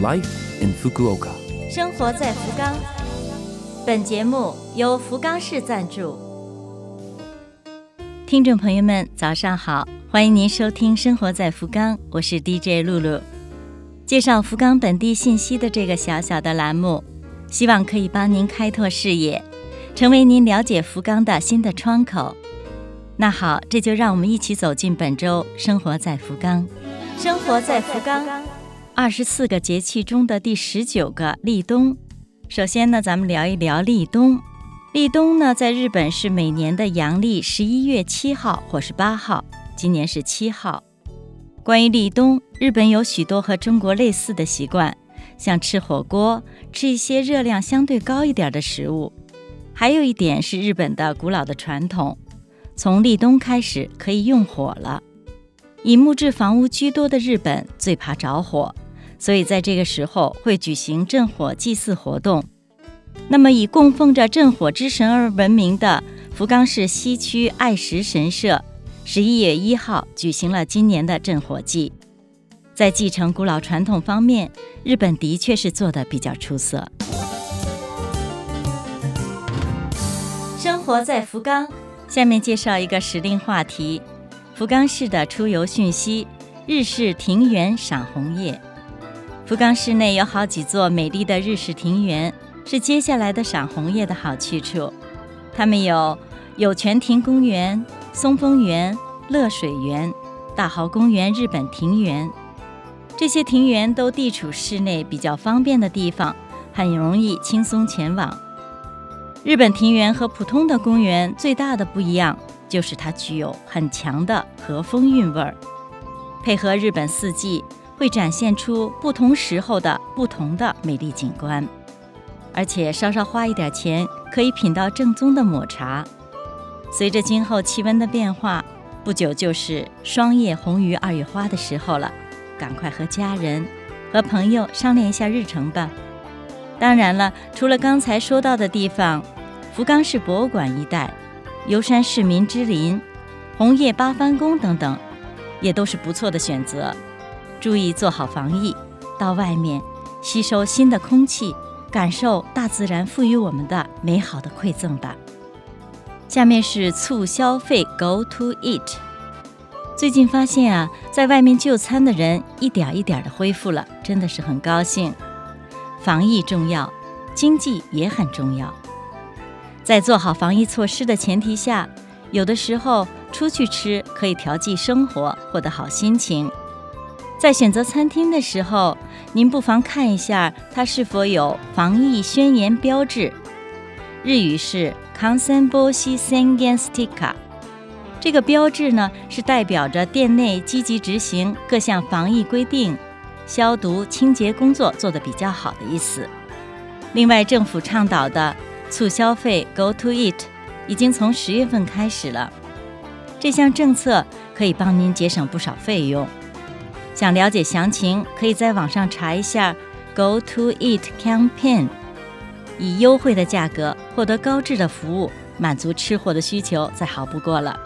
Life in Fukuoka。生活在福冈。本节目由福冈市赞助。听众朋友们，早上好，欢迎您收听《生活在福冈》，我是 DJ 露露。介绍福冈本地信息的这个小小的栏目，希望可以帮您开拓视野，成为您了解福冈的新的窗口。那好，这就让我们一起走进本周《生活在福冈》。生活在福冈。二十四个节气中的第十九个立冬。首先呢，咱们聊一聊立冬。立冬呢，在日本是每年的阳历十一月七号或是八号，今年是七号。关于立冬，日本有许多和中国类似的习惯，像吃火锅，吃一些热量相对高一点的食物。还有一点是日本的古老的传统，从立冬开始可以用火了。以木质房屋居多的日本最怕着火。所以在这个时候会举行镇火祭祀活动。那么以供奉着镇火之神而闻名的福冈市西区爱石神社，十一月一号举行了今年的镇火祭。在继承古老传统方面，日本的确是做得比较出色。生活在福冈，下面介绍一个时令话题：福冈市的出游讯息，日式庭园赏红叶。福冈市内有好几座美丽的日式庭园，是接下来的赏红叶的好去处。它们有有泉庭公园、松风园、乐水园、大豪公园、日本庭园。这些庭园都地处市内比较方便的地方，很容易轻松前往。日本庭园和普通的公园最大的不一样，就是它具有很强的和风韵味儿，配合日本四季。会展现出不同时候的不同的美丽景观，而且稍稍花一点钱可以品到正宗的抹茶。随着今后气温的变化，不久就是霜叶红于二月花的时候了，赶快和家人、和朋友商量一下日程吧。当然了，除了刚才说到的地方，福冈市博物馆一带、游山市民之林、红叶八幡宫等等，也都是不错的选择。注意做好防疫，到外面吸收新的空气，感受大自然赋予我们的美好的馈赠吧。下面是促消费，Go to eat。最近发现啊，在外面就餐的人一点一点的恢复了，真的是很高兴。防疫重要，经济也很重要。在做好防疫措施的前提下，有的时候出去吃可以调剂生活，获得好心情。在选择餐厅的时候，您不妨看一下它是否有防疫宣言标志。日语是 “Kansenboshi Sengen Sticker”。这个标志呢，是代表着店内积极执行各项防疫规定、消毒清洁工作做得比较好的意思。另外，政府倡导的促消费 “Go to Eat” 已经从十月份开始了。这项政策可以帮您节省不少费用。想了解详情，可以在网上查一下 “Go to Eat Campaign”，以优惠的价格获得高质的服务，满足吃货的需求，再好不过了。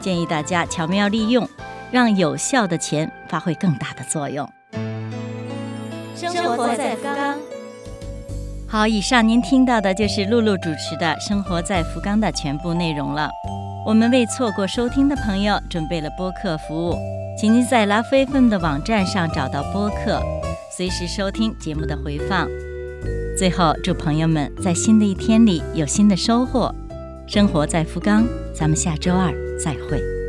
建议大家巧妙利用，让有效的钱发挥更大的作用。生活在福冈。好，以上您听到的就是露露主持的《生活在福冈》的全部内容了。我们为错过收听的朋友准备了播客服务。请您在 Love FM 的网站上找到播客，随时收听节目的回放。最后，祝朋友们在新的一天里有新的收获。生活在福冈，咱们下周二再会。